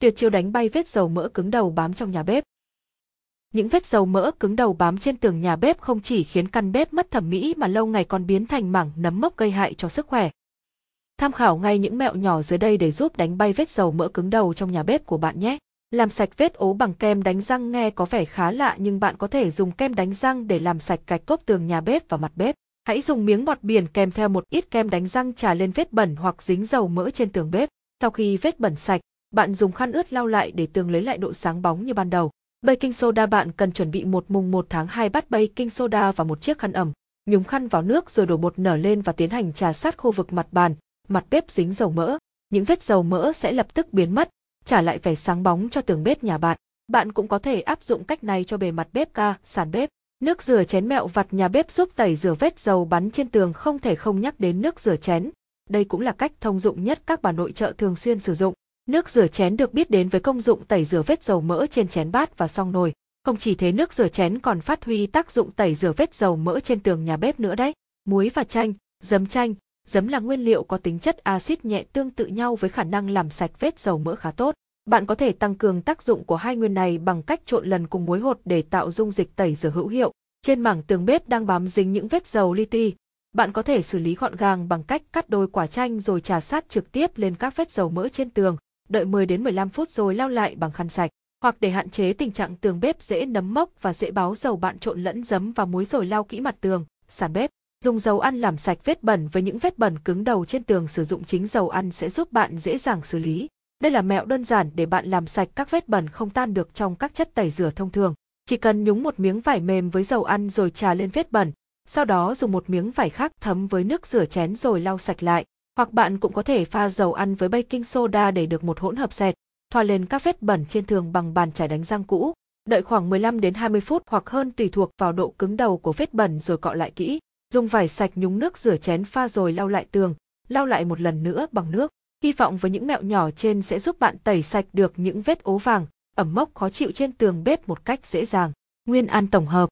tuyệt chiêu đánh bay vết dầu mỡ cứng đầu bám trong nhà bếp. Những vết dầu mỡ cứng đầu bám trên tường nhà bếp không chỉ khiến căn bếp mất thẩm mỹ mà lâu ngày còn biến thành mảng nấm mốc gây hại cho sức khỏe. Tham khảo ngay những mẹo nhỏ dưới đây để giúp đánh bay vết dầu mỡ cứng đầu trong nhà bếp của bạn nhé. Làm sạch vết ố bằng kem đánh răng nghe có vẻ khá lạ nhưng bạn có thể dùng kem đánh răng để làm sạch gạch cốt tường nhà bếp và mặt bếp. Hãy dùng miếng bọt biển kèm theo một ít kem đánh răng trà lên vết bẩn hoặc dính dầu mỡ trên tường bếp. Sau khi vết bẩn sạch, bạn dùng khăn ướt lau lại để tường lấy lại độ sáng bóng như ban đầu. Baking soda bạn cần chuẩn bị một mùng 1 tháng 2 bát baking soda và một chiếc khăn ẩm. Nhúng khăn vào nước rồi đổ bột nở lên và tiến hành trà sát khu vực mặt bàn, mặt bếp dính dầu mỡ. Những vết dầu mỡ sẽ lập tức biến mất, trả lại vẻ sáng bóng cho tường bếp nhà bạn. Bạn cũng có thể áp dụng cách này cho bề mặt bếp ca, sàn bếp. Nước rửa chén mẹo vặt nhà bếp giúp tẩy rửa vết dầu bắn trên tường không thể không nhắc đến nước rửa chén. Đây cũng là cách thông dụng nhất các bà nội trợ thường xuyên sử dụng. Nước rửa chén được biết đến với công dụng tẩy rửa vết dầu mỡ trên chén bát và song nồi. Không chỉ thế nước rửa chén còn phát huy tác dụng tẩy rửa vết dầu mỡ trên tường nhà bếp nữa đấy. Muối và chanh, giấm chanh, giấm là nguyên liệu có tính chất axit nhẹ tương tự nhau với khả năng làm sạch vết dầu mỡ khá tốt. Bạn có thể tăng cường tác dụng của hai nguyên này bằng cách trộn lần cùng muối hột để tạo dung dịch tẩy rửa hữu hiệu. Trên mảng tường bếp đang bám dính những vết dầu li ti, bạn có thể xử lý gọn gàng bằng cách cắt đôi quả chanh rồi trà sát trực tiếp lên các vết dầu mỡ trên tường, đợi 10 đến 15 phút rồi lau lại bằng khăn sạch. Hoặc để hạn chế tình trạng tường bếp dễ nấm mốc và dễ báo dầu bạn trộn lẫn giấm và muối rồi lau kỹ mặt tường, sàn bếp. Dùng dầu ăn làm sạch vết bẩn với những vết bẩn cứng đầu trên tường sử dụng chính dầu ăn sẽ giúp bạn dễ dàng xử lý. Đây là mẹo đơn giản để bạn làm sạch các vết bẩn không tan được trong các chất tẩy rửa thông thường. Chỉ cần nhúng một miếng vải mềm với dầu ăn rồi trà lên vết bẩn, sau đó dùng một miếng vải khác thấm với nước rửa chén rồi lau sạch lại. Hoặc bạn cũng có thể pha dầu ăn với baking soda để được một hỗn hợp sệt, thoa lên các vết bẩn trên tường bằng bàn chải đánh răng cũ. Đợi khoảng 15 đến 20 phút hoặc hơn tùy thuộc vào độ cứng đầu của vết bẩn rồi cọ lại kỹ. Dùng vải sạch nhúng nước rửa chén pha rồi lau lại tường, lau lại một lần nữa bằng nước. Hy vọng với những mẹo nhỏ trên sẽ giúp bạn tẩy sạch được những vết ố vàng, ẩm mốc khó chịu trên tường bếp một cách dễ dàng. Nguyên An tổng hợp